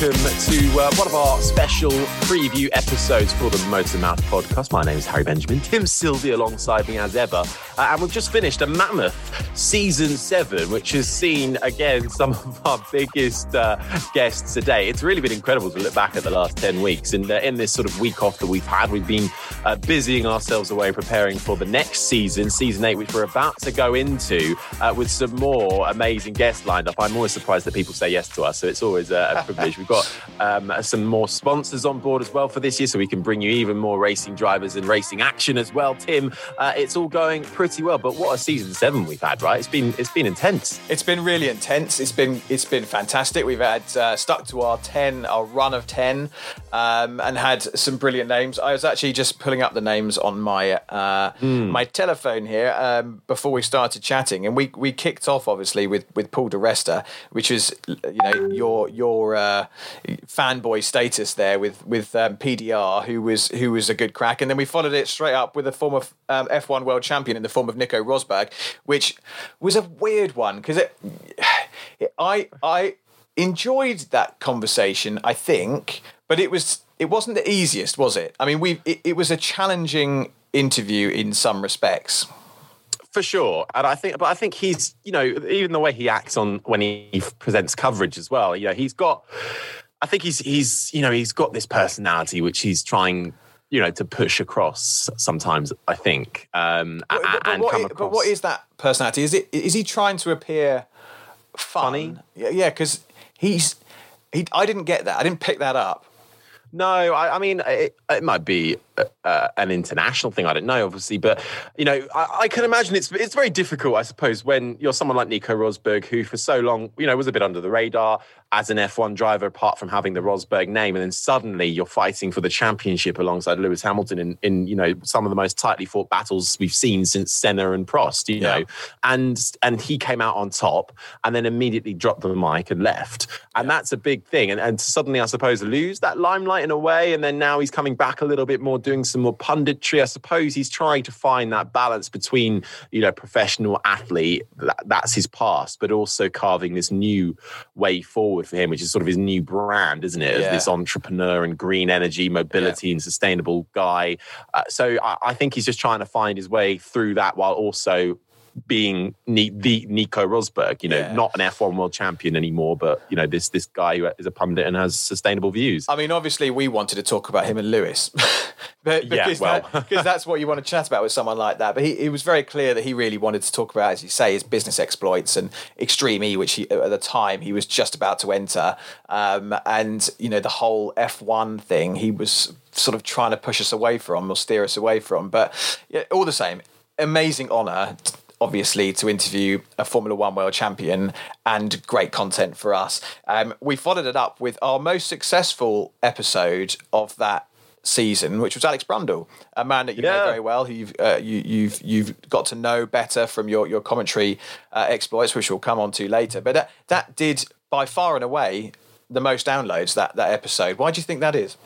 Welcome to uh, one of our special preview episodes for the Motor Mouth podcast. My name is Harry Benjamin, Tim Sylvie alongside me as ever. Uh, and we've just finished a mammoth season seven, which has seen, again, some of our biggest uh, guests today. It's really been incredible to look back at the last 10 weeks. And uh, in this sort of week off that we've had, we've been uh, busying ourselves away preparing for the next season, season eight, which we're about to go into uh, with some more amazing guests lined up. I'm always surprised that people say yes to us, so it's always a, a privilege. We've got um, some more sponsors on board as well for this year, so we can bring you even more racing drivers and racing action as well. Tim, uh, it's all going pretty well, but what a season seven we've had, right? It's been it's been intense. It's been really intense. It's been it's been fantastic. We've had uh, stuck to our ten, our run of ten, um, and had some brilliant names. I was actually just pulling up the names on my uh, my telephone here um, before we started chatting, and we we kicked off obviously with with Paul Di Resta, which is you know your your uh, fanboy status there with with um, PDR, who was who was a good crack, and then we followed it straight up with a former um, F1 world champion in the form of Nico Rosberg, which was a weird one because it, I I enjoyed that conversation. I think, but it was it wasn't the easiest, was it? I mean, we it, it was a challenging interview in some respects. For sure, and I think, but I think he's, you know, even the way he acts on when he presents coverage as well. You know, he's got, I think he's, he's, you know, he's got this personality which he's trying, you know, to push across. Sometimes I think, um, But, but- but and what come across. but what is that personality? Is it is he trying to appear fun? Funny? Yeah, yeah, because he's he. I didn't get that. I didn't pick that up. No, I, I mean it, it might be uh, uh, an international thing. I don't know, obviously, but you know, I, I can imagine it's it's very difficult, I suppose, when you're someone like Nico Rosberg, who for so long, you know, was a bit under the radar as an F1 driver, apart from having the Rosberg name, and then suddenly you're fighting for the championship alongside Lewis Hamilton in, in you know some of the most tightly fought battles we've seen since Senna and Prost, you know, and and he came out on top, and then immediately dropped the mic and left, and that's a big thing, and and suddenly I suppose lose that limelight in a way, and then now he's coming back a little bit more, doing some more punditry. I suppose he's trying to find that balance between you know professional athlete, that, that's his past, but also carving this new way forward for him, which is sort of his new brand, isn't it? Yeah. This entrepreneur and green energy, mobility, and sustainable guy. Uh, so I, I think he's just trying to find his way through that while also being Ni- the Nico Rosberg, you know, Yeah. not an F1 world champion anymore, but you know, this this guy who is a pundit and has sustainable views. I mean, obviously, we wanted to talk about him and Lewis, but Yeah, because, well. that, because that's what you want to chat about with someone like that. But he, it was very clear that he really wanted to talk about, as you say, his business exploits and Extreme E, which he, at the time he was just about to enter, um, and you know the whole F1 thing. He was sort of trying to push us away from or steer us away from. But yeah, all the same, amazing honour obviously to interview a Formula One world champion and great content for us. Um, we followed it up with our most successful episode of that season, which was Alex Brundle, a man that you yeah. know very well, who you've uh, you, you've you've got to know better from your your commentary uh, exploits, which we'll come on to later. But that that did by far and away the most downloads that that episode. Why do you think that is?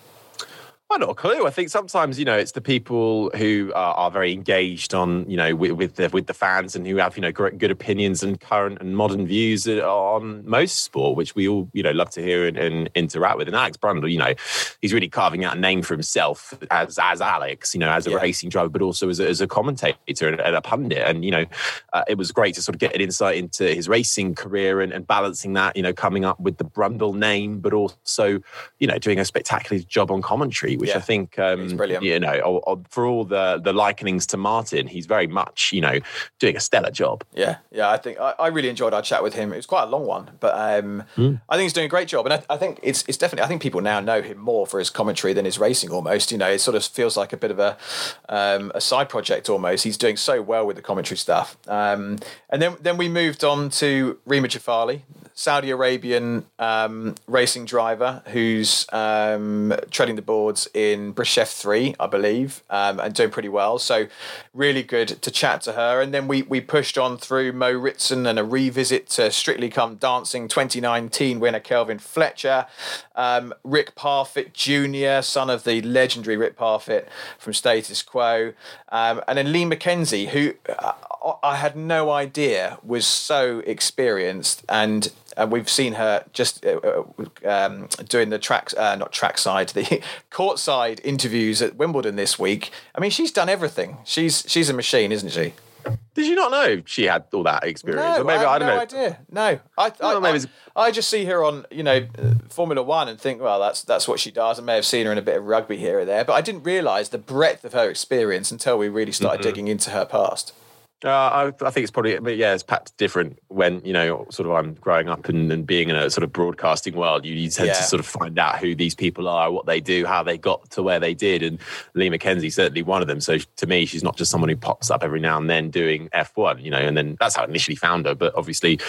I've not a clue. I think sometimes you know it's the people who are, are very engaged on you know with with the, with the, fans and who have you know great, good opinions and current and modern views on most sport, which we all you know love to hear and, and interact with. And Alex Brundle, you know, he's really carving out a name for himself as as Alex, you know, as a yeah. racing driver, but also as a, as a commentator and, and, a pundit. And you know, uh, it was great to sort of get an insight into his racing career and, and balancing that, you know, coming up with the Brundle name, but also you know doing a spectacular job on commentary which yeah. I think um. You know, for all the the likenings to Martin, he's very much you know doing a stellar job. Yeah, yeah. I think I, I really enjoyed our chat with him. It was quite a long one, but um, mm. I think he's doing a great job. And I, I, think it's it's definitely. I think people now know him more for his commentary than his racing. Almost, you know, it sort of feels like a bit of a um, a side project almost. He's doing so well with the commentary stuff. Um, and then then we moved on to Reema Juffali, Saudi Arabian um, racing driver who's um, treading the boards in British F3, I believe, um, and doing pretty well. So, really good to chat to her. And then we, we pushed on through Mo Ritson and a revisit to Strictly Come Dancing 2019 winner Kelvin Fletcher, um, Rick Parfitt Jr., son of the legendary Rick Parfitt from Status Quo, um, and then Lee McKenzie, who uh, I had no idea was so experienced and and we've seen her just uh, uh um, doing the tracks, uh, not trackside, the courtside interviews at Wimbledon this week. I mean, she's done everything. She's she's a machine, isn't she? Did you not know she had all that experience? No, or maybe I, I don't no know. idea. No, I, I, I, I, just see her on you know Formula One and think, well, that's that's what she does. I may have seen her in a bit of rugby here or there, but I didn't realise the breadth of her experience until we really started mm-hmm. digging into her past. Uh, I, I, think it's probably, but yeah, it's perhaps different when you know, sort of, I'm growing up and, and being in a sort of broadcasting world. You, you tend yeah. to sort of find out who these people are, what they do, how they got to where they did. And Lee McKenzie certainly one of them. So to me, she's not just someone who pops up every now and then doing F1, you know. And then that's how I initially found her. But obviously,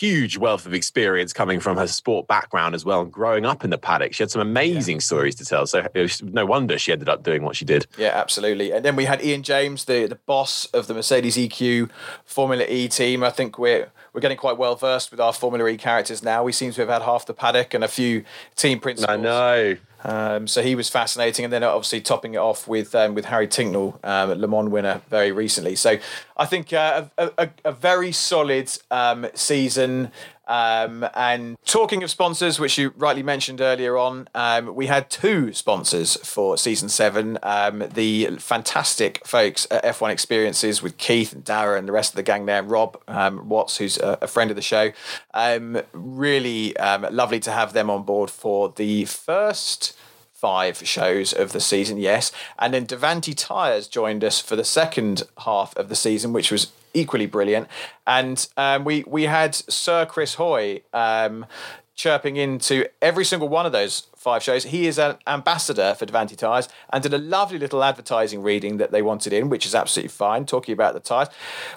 huge wealth of experience coming from her sport background as well, and growing up in the paddock. She had some amazing yeah. stories to tell. So it was no wonder she ended up doing what she did. Yeah, absolutely. And then we had Ian James, the the boss of the Mercedes EQ Formula E team. I think we're we're getting quite well versed with our Formula E characters now. We seem to have had half the paddock and a few team principals. I know. Um, so he was fascinating, and then obviously topping it off with um, with Harry Tincknell, um, Le Mans winner very recently. So I think uh, a, a, a, very solid um, season. Um, and talking of sponsors, which you rightly mentioned earlier on, um, we had two sponsors for season seven. Um, the fantastic folks at F1 Experiences with Keith and Dara and the rest of the gang there, Rob um, Watts, who's a, a, friend of the show. Um, really um, lovely to have them on board for the first five shows of the season, yes. And then Davanti Tires joined us for the second half of the season, which was equally brilliant. And um, we we had Sir Chris Hoy um, chirping into every single one of those five shows. He is an ambassador for Davanti Tires and did a lovely little advertising reading that they wanted in, which is absolutely fine, talking about the tyres.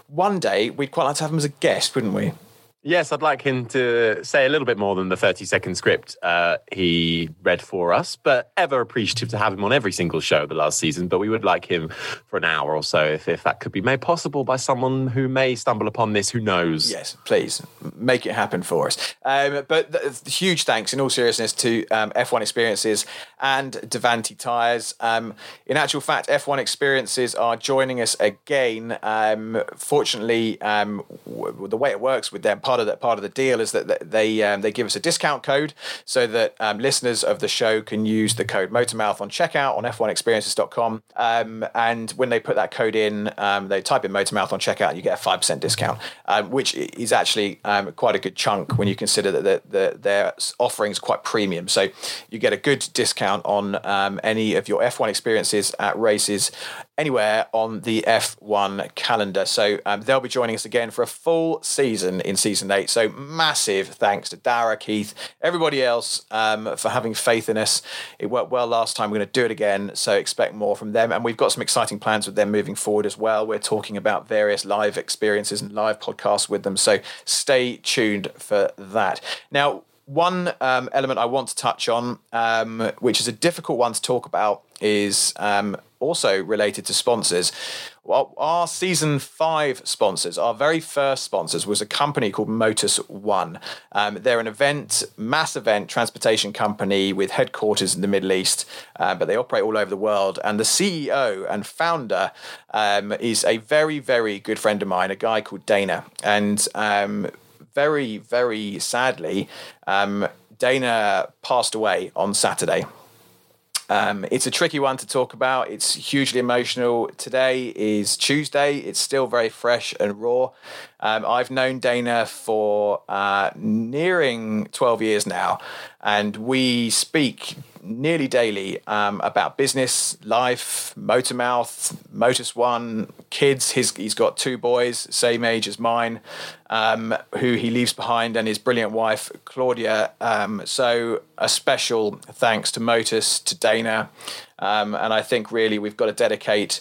One day, we'd quite like to have him as a guest, wouldn't we? Yes, I'd like him to say a little bit more than the 30 second script uh, he read for us, but ever appreciative to have him on every single show the last season. But we would like him for an hour or so if, if that could be made possible by someone who may stumble upon this, who knows. Yes, please make it happen for us. Um, but the, huge thanks, in all seriousness, to um, F1 Experiences and Davanti Tyres. Um, in actual fact, F1 Experiences are joining us again. Um, fortunately, um, w- the way it works with them, part of that part of the deal is that they um, they give us a discount code so that um, listeners of the show can use the code Motormouth on checkout on f1experiences.com. Um, and when they put that code in, um, they type in Motormouth on checkout, and you get a five percent discount, um, which is actually um, quite a good chunk when you consider that the, the, their offerings quite premium. So you get a good discount on any of your F1 experiences at races anywhere on the F1 calendar. So um, they'll be joining us again for a full season in season eight. So massive thanks to Dara, Keith, everybody else um, for having faith in us. It worked well last time. We're going to do it again. So expect more from them. And we've got some exciting plans with them moving forward as well. We're talking about various live experiences and live podcasts with them. So stay tuned for that. Now, one um, element I want to touch on, um, which is a difficult one to talk about, is um, also related to sponsors. Well, our season five sponsors, our very first sponsors, was a company called Motus One. Um, they're an event, mass event transportation company with headquarters in the Middle East, uh, but they operate all over the world. And the CEO and founder um, is a very, very good friend of mine, a guy called Dana. And um, very, very sadly, um, Dana passed away on Saturday. Um, it's a tricky one to talk about. It's hugely emotional. Today is Tuesday. It's still very fresh and raw. Um, I've known Dana for uh, nearing 12 years now, and we speak nearly daily um, about business, life, Motormouth, Motus One, kids. His, he's got two boys, same age as mine, um, who he leaves behind, and his brilliant wife, Claudia. Um, so, a special thanks to Motus, to Dana. Um, and I think really we've got to dedicate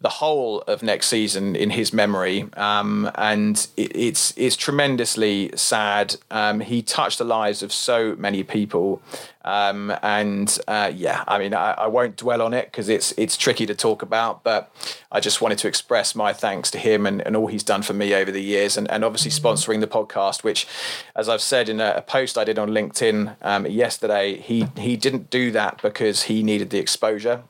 the whole of next season in his memory, um, and it, it's it's tremendously sad. Um, he touched the lives of so many people, um, and uh, yeah, I mean, I, I won't dwell on it because it's it's tricky to talk about. But I just wanted to express my thanks to him and, and all he's done for me over the years, and, and obviously sponsoring the podcast, which, as I've said in a, a post I did on LinkedIn um, yesterday, he he didn't do that because he needed the exposure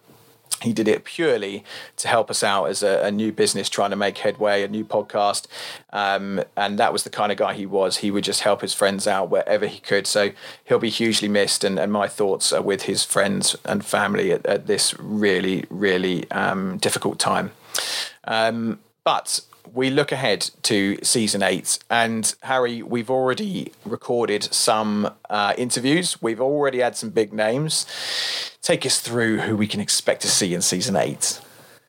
he did it purely to help us out as a, a, new business trying to make headway, a new podcast. Um, and that was the kind of guy he was. He would just help his friends out wherever he could. So he'll be hugely missed. And, and my thoughts are with his friends and family at, at this really, really um, difficult time. Um, but we look ahead to season eight. And Harry, we've already recorded some uh, interviews, we've already had some big names. Take us through who we can expect to see in season eight.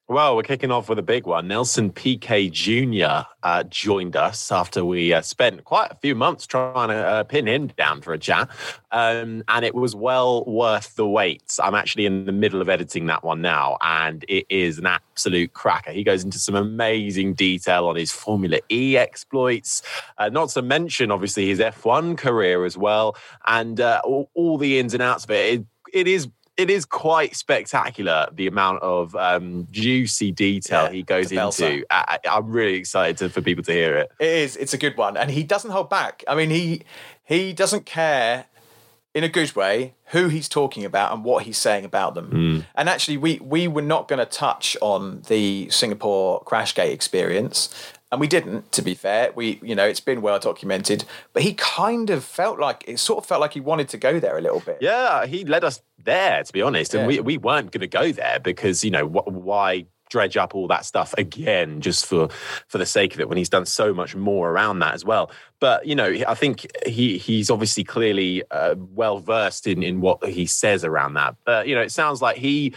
Well, we're kicking off with a big one. Nelson Piquet Jr. Uh, joined us after we uh, spent quite a few months trying to uh, pin him down for a chat. Um, and it was well worth the wait. I'm actually in the middle of editing that one now, and it is an absolute cracker. He goes into some amazing detail on his Formula E exploits, uh, not to mention, obviously, his F1 career as well, and uh, all, all, the ins and outs of it. it it is it is quite spectacular the amount of um, juicy detail yeah, he goes into. I, am really excited to, for people to hear it. It is. It's a good one, and he doesn't hold back. I mean, he he doesn't care in a good way who he's talking about and what he's saying about them. Mm. And actually, we we were not going to touch on the Singapore Crashgate experience and we didn't to be fair. We you know it's been well documented. But he kind of felt like it sort of felt like he wanted to go there a little bit. Yeah he led us there to be honest. And we, we weren't going to go there because you know wh- why dredge up all that stuff again just for for the sake of it when he's done so much more around that as well? But you know i think he he's obviously clearly uh, well versed in in what he says around that. But you know it sounds like he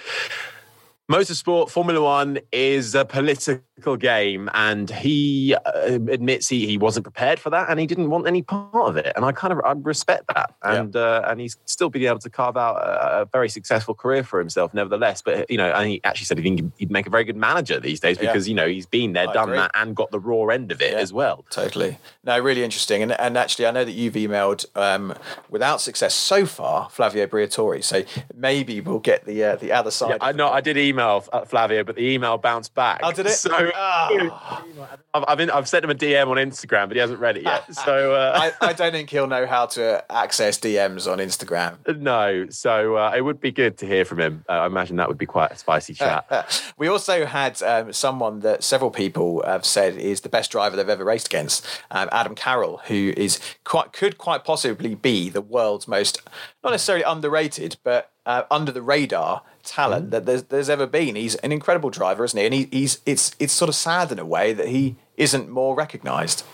motorsport, Formula One is a political game, and he uh, admits he, he wasn't prepared for that, and he didn't want any part of it. And I kind of I respect that, and yeah. uh, and he's still been able to carve out a, a, very successful career for himself, nevertheless. But you know, and he actually said he think he'd make a very good manager these days because yeah. you know he's been there, I done agree. that, and got the raw end of it yeah. as well. Totally. No, really interesting. And and actually, I know that you've emailed um, without success so far, Flavio Briatore. So maybe we'll get the uh, the other side. I know. I did email email, uh, Flavio, but the email bounced back. Oh, did it? So oh. I've, I've, been, I've, sent him a DM on Instagram, but he hasn't read it yet. So uh, I, I, don't think he'll know how to access DMs on Instagram. No, so uh, it would be good to hear from him. Uh, I imagine that would be quite a spicy chat. we also had um, someone that several people have said is the best driver they've ever raced against, um, Adam Carroll, who is quite could quite possibly be the world's most not necessarily underrated, but uh, under the radar talent that there's, there's ever been. He's an incredible driver, isn't he? And he, he's it's it's sort of sad in a way that he isn't more recognised.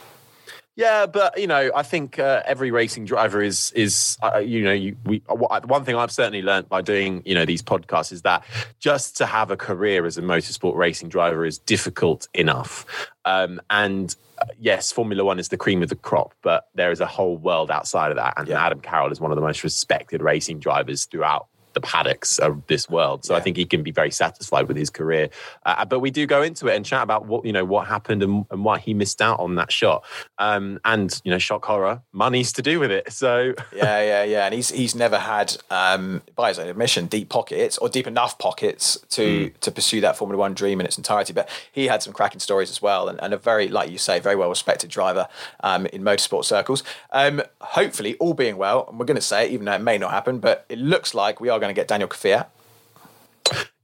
Yeah, but you know, I think uh, every racing driver is is uh, you know, you, we one thing I've certainly learned by doing you know these podcasts is that just to have a career as a motorsport racing driver is difficult enough, um, and uh, yes, Formula One is the cream of the crop, but there is a whole world outside of that, and yeah. Adam Carroll is one of the most respected racing drivers throughout the paddocks of this world. So yeah. I think he can be very satisfied with his career. Uh, but we do go into it and chat about what you know what happened and, and why he missed out on that shot. Um, and you know, shock horror, money's to do with it. So yeah, yeah, yeah. And he's he's never had, um, by his own admission, deep pockets or deep enough pockets to mm. to pursue that Formula One dream in its entirety. But he had some cracking stories as well, and, and a very, like you say, very well respected driver um, in motorsport circles. Um, hopefully, all being well, and we're going to say it, even though it may not happen, but it looks like we are going to get Daniel Kvyat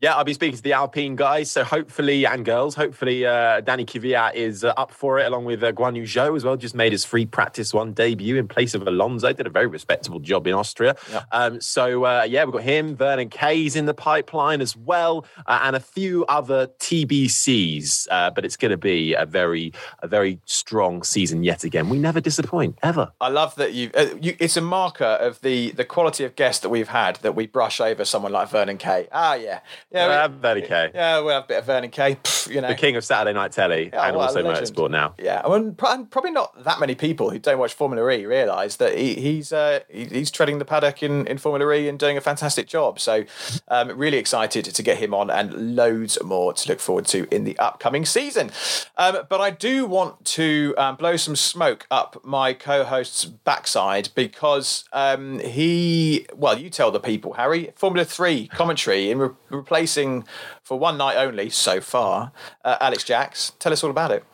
yeah, I'll be speaking to the Alpine guys. So hopefully, and girls, hopefully uh, Danny Kvyat is uh, up for it, along with uh, Guan Yu Zhou as well. Just made his free practice one debut in place of Alonso. Did a very respectable job in Austria. Yeah. Um, so uh, yeah, we've got him, Vernon Kay's in the pipeline as well, uh, and a few other TBCs. Uh, but it's going to be a very, a very strong season yet again. We never disappoint ever. I love that you. Uh, you it's a marker of the the quality of guest that we've had that we brush over someone like Vernon Kay. Ah, yeah. Yeah, we'll have Vernon Kay. Yeah, we'll have a bit of Vernon Kay. you know, the king of Saturday night telly yeah, and also motorsport now. Yeah, I mean, probably not that many people who don't watch Formula E realise that he, he's uh, he, he's treading the paddock in, in Formula E and doing a fantastic job. So, um, really excited to get him on and loads more to look forward to in the upcoming season. Um, but I do want to um, blow some smoke up my co-host's backside because um, he, well, you tell the people, Harry, Formula Three commentary in re- replacing for one night only so far, uh, Alex Jacks. Tell us all about it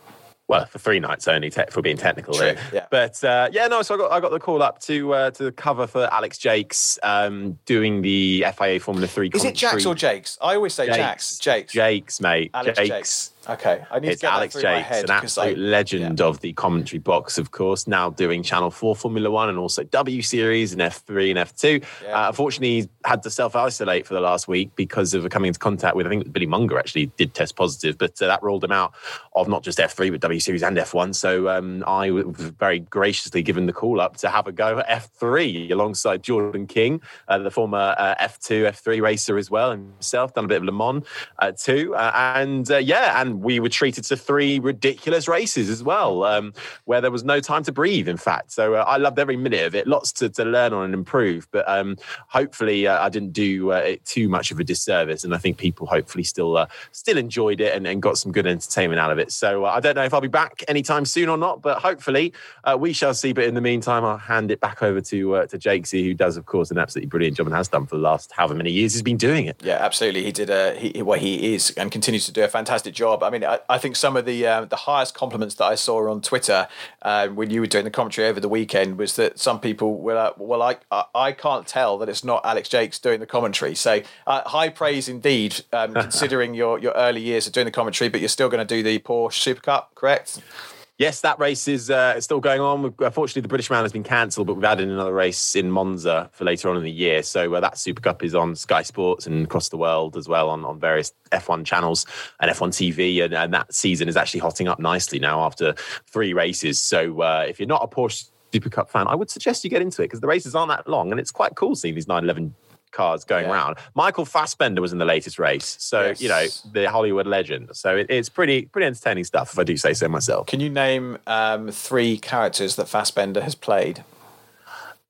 well, for three nights only, te- for being technical. True, yeah. But uh, yeah, no. So I got I got the call up to uh, to cover for Alex Jakes um, doing the FIA Formula Three. Is it Jacks or Jakes? I always say Jakes. Jakes. Jakes, mate. Alex Jakes. Jakes. Okay, I need it's to get Alex Jakes, an absolute I, legend yeah. of the commentary box, of course. Now doing Channel Four Formula One and also W Series and F three and F two. Yeah. Uh, unfortunately, he had to self isolate for the last week because of coming into contact with. I think Billy Monger actually did test positive, but uh, that ruled him out of not just F three but W Series and F one. So um, I was very graciously given the call up to have a go at F three alongside Jordan King, uh, the former uh, F two F three racer as well himself. Done a bit of Le Mans uh, too, uh, and yeah, and we were treated to three ridiculous races as well, um, where there was no time to breathe. In fact, so uh, I loved every minute of it. Lots to, to learn on and improve, but um, hopefully uh, I didn't do uh, it too much of a disservice, and I think people hopefully still uh, still enjoyed it and, and, got some good entertainment out of it. So uh, I don't know if I'll be back anytime soon or not, but hopefully we shall see. But in the meantime, I'll hand it back over to to Jakesy, who does, of course, an absolutely brilliant job and has done for the last however many years he's been doing it. Yeah, absolutely. He did a he, well, he is and continues to do a fantastic job job. I mean, I, I think some of the uh, the highest compliments that I saw on Twitter uh, when you were doing the commentary over the weekend was that some people were like, "Well, I I can't tell that it's not Alex Jakes doing the commentary." So uh, high praise indeed, um, considering your your early years of doing the commentary, but you're still going to do the Porsche Super Cup, correct? Yes, that race is uh, still going on. Unfortunately, the British Round has been cancelled, but we've added another race in Monza for later on in the year. So uh, that Super Cup is on Sky Sports and across the world as well on, on various F1 channels and F1 TV. And, and that season is actually hotting up nicely now after three races. So uh, if you're not a Porsche Super Cup fan, I would suggest you get into it because the races aren't that long and it's quite cool seeing these 911 cars going yeah. around. Michael Fassbender was in the latest race, so yes. you know the Hollywood legend. So it, it's pretty pretty entertaining stuff, if I do say so myself. Can you name um, three characters that Fassbender has played?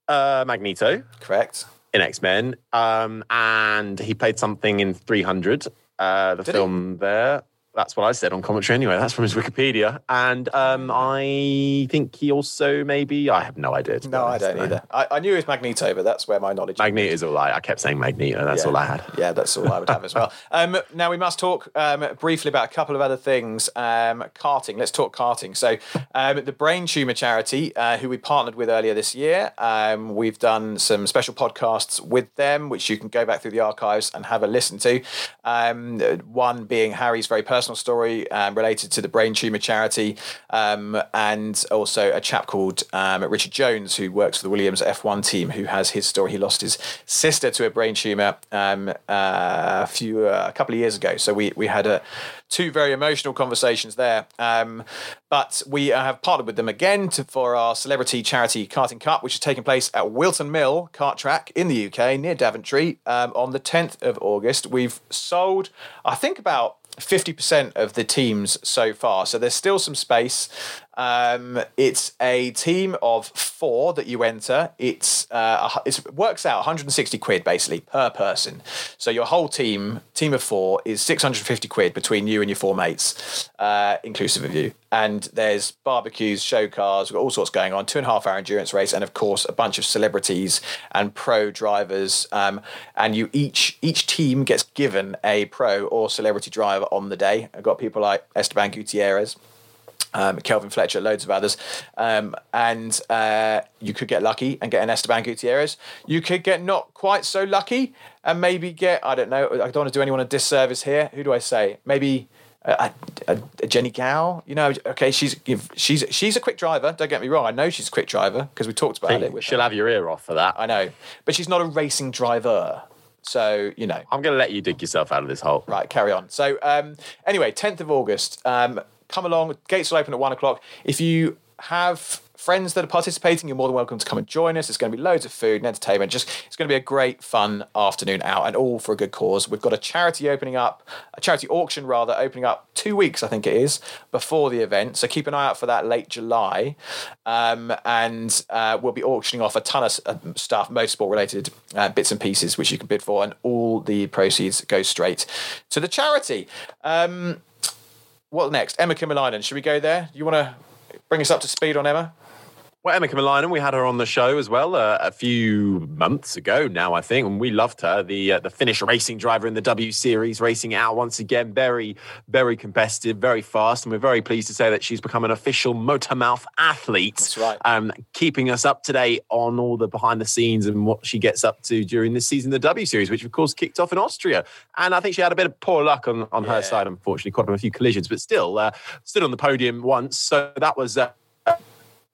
Uh, Magneto, correct. In X Men, um, and he played something in 300, uh, the Did film he? there. That's what I said on commentary anyway. That's from his Wikipedia. And um, I think he also maybe, I have no idea. No, I don't either. I, I, knew it was Magneto, but that's where my knowledge is. Magneto is all I, I kept saying Magneto. That's yeah. all I had. Yeah, that's all I would have as well. Um, now we must talk um, briefly about a couple of other things. Um, karting. Let's talk karting. So um, the Brain Tumor Charity, uh, who we partnered with earlier this year, um, we've done some special podcasts with them, which you can go back through the archives and have a listen to. one being Harry's very personal personal story um, related to the brain tumor charity, um, and also a chap called um, Richard Jones who works for the Williams F1 team, who has his story. He lost his sister to a brain tumor um, uh, a few uh, a couple of years ago. So we we had a two very emotional conversations there. Um, but we have partnered with them again to, for our celebrity charity karting cup, which is taking place at Whilton Mill kart track in the UK near Daventry um, on the 10th of August. We've sold, I think, about 50% of the teams so far. So there's still some space. Um, it's a team of four that you enter. It's uh, it works out 160 quid basically per person. So your whole team, team of four, is 650 quid between you and your four mates, uh, inclusive of you. And there's barbecues, show cars, we've got all sorts going on. Two and a half hour endurance race, and of course a bunch of celebrities and pro drivers. Um, and you each each team gets given a pro or celebrity driver on the day. I've got people like Esteban Gutierrez um, Kelvin Fletcher, loads of others. Um, and uh, you could get lucky and get an Esteban Gutierrez. You could get not quite so lucky and maybe get, I don't know, I don't want to do anyone a disservice here. Who do I say? Maybe. A, a, a Jennie Gow, you know, okay, she's she's she's a quick driver. Don't get me wrong. I know she's a quick driver because we talked about it. With she'll her. have your ear off for that. I know, but she's not a racing driver. So you know, I'm going to let you dig yourself out of this hole. Right, carry on. So um, anyway, 10th of August. Um, come along. Gates will open at one o'clock. If you have friends that are participating, you're more than welcome to come and join us. It's going to be loads of food and entertainment. Just it's going to be a great, fun afternoon out, and all for a good cause. We've got a charity opening up, a charity auction rather, opening up two weeks, I think it is, before the event. So keep an eye out for that late July, um, and uh, we'll be auctioning off a ton of uh, stuff, motorsport related uh, bits and pieces, which you can bid for, and all the proceeds go straight to the charity. Um, what next? Emma Kimiläinen. Should we go there? Do you want to bring us up to speed on Emma? Well, Emma Kimiläinen, we had her on the show as well uh, a few months ago now, I think, and we loved her. The uh, the Finnish racing driver in the W Series, racing out once again, very, very competitive, very fast, and we're very pleased to say that she's become an official Motormouth athlete. That's right. Um, keeping us up to date on all the behind the scenes and what she gets up to during this season, the W Series, which of course kicked off in Austria. And I think she had a bit of poor luck on, on yeah. her side, unfortunately, caught up in a few collisions, but still uh, stood on the podium once. So that was uh,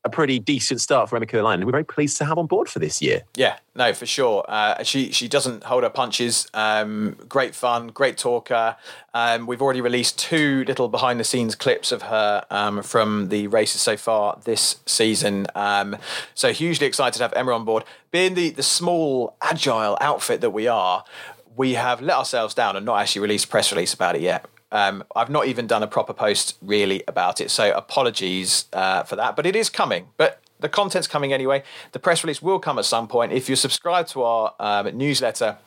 a pretty decent start for Emma Kimiläinen. We're very pleased to have on board for this year. Yeah, no, for sure. Uh, she she doesn't hold her punches. Um, great fun, great talker. Um, we've already released two little behind the scenes clips of her um, from the races so far this season. Um, so hugely excited to have Emma on board. Being the the small agile outfit that we are, we have let ourselves down and not actually released press release about it yet. Um, I've not even done a proper post really about it, so apologies uh, for that. But it is coming. But the content's coming anyway. The press release will come at some point. If you subscribe to our um, newsletter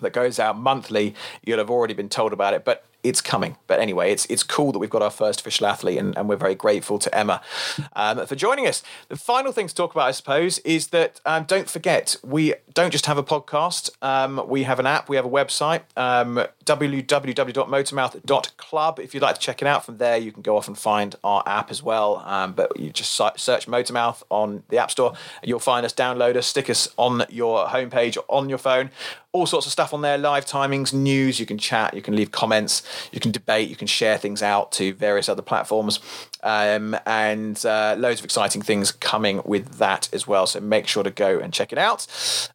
that goes out monthly, you'll have already been told about it. But it's coming. But anyway, it's it's cool that we've got our first official athlete, and, and we're very grateful to Emma um, for joining us. The final thing to talk about, I suppose, is that um, don't forget we don't just have a podcast. Um, we have an app. We have a website, um, www.motormouth.club. If you'd like to check it out from there, you can go off and find our app as well. Um, but you just search Motormouth on the App Store, you'll find us. Download us, stick us on your homepage on your phone all sorts of stuff on there live timings news you can chat you can leave comments you can debate you can share things out to various other platforms. Um, and uh, loads of exciting things coming with that as well so make sure to go and check it out.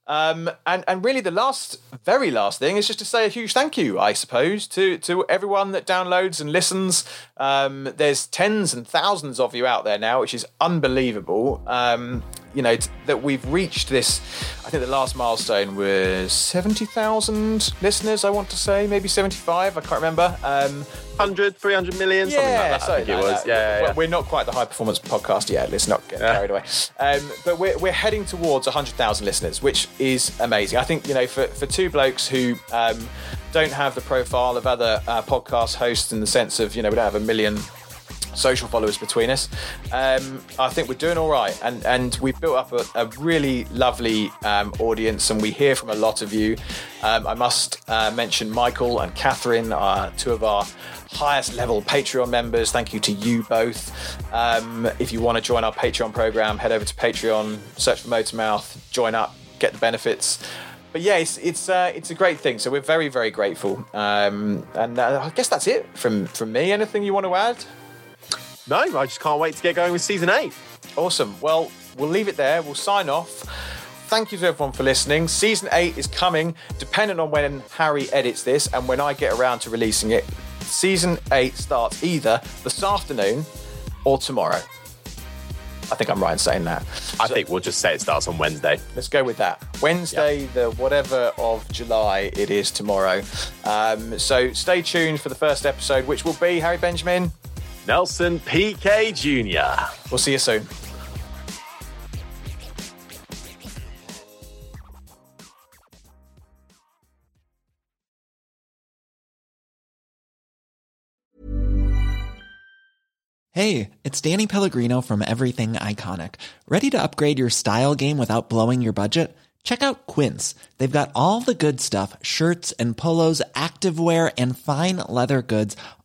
Um, and and really the last very last thing is just to say a huge thank you i suppose to to everyone that downloads and listens. Um, there's tens and thousands of you out there now which is unbelievable. Um, you know t- that we've reached this. I think the last milestone was seventy thousand listeners. I want to say maybe seventy-five. I can't remember. Um, 100, 300 million, something yeah, like that. I think like it was. Yeah, yeah, yeah, We're not quite the high performance podcast yet. Let's not get yeah. carried away. Um, but we're, we're heading towards 100,000 listeners, which is amazing. I think, you know, for, for two blokes who um, don't have the profile of other uh, podcast hosts in the sense of, you know, we don't have a million social followers between us. Um, I think we're doing all right, and and we've built up a, a really lovely um, audience, and we hear from a lot of you. Um, I must uh, mention Michael and Catherine, uh, two of our highest level Patreon members. Thank you to you both. Um, if you want to join our Patreon program, head over to Patreon, search for Motormouth, join up, get the benefits. but yeah, it's it's uh, it's a great thing. So we're very very grateful. Um, and uh, I guess that's it from from me. Anything you want to add? No, I just can't wait to get going with season eight. Awesome. Well, we'll leave it there. We'll sign off. Thank you to everyone for listening. Season eight is coming, depending on when Harry edits this and when I get around to releasing it. Season eight starts either this afternoon or tomorrow. I think I'm right in saying that. I think we'll just say it starts on Wednesday. Let's go with that. Wednesday, the whatever of July it is tomorrow. Um, so stay tuned for the first episode, which will be Harry Benjamin. Nelson Piquet Jr. We'll see you soon. Hey, it's Danny Pellegrino from Everything Iconic. Ready to upgrade your style game without blowing your budget? Check out Quince. They've got all the good stuff shirts and polos, activewear, and fine leather goods,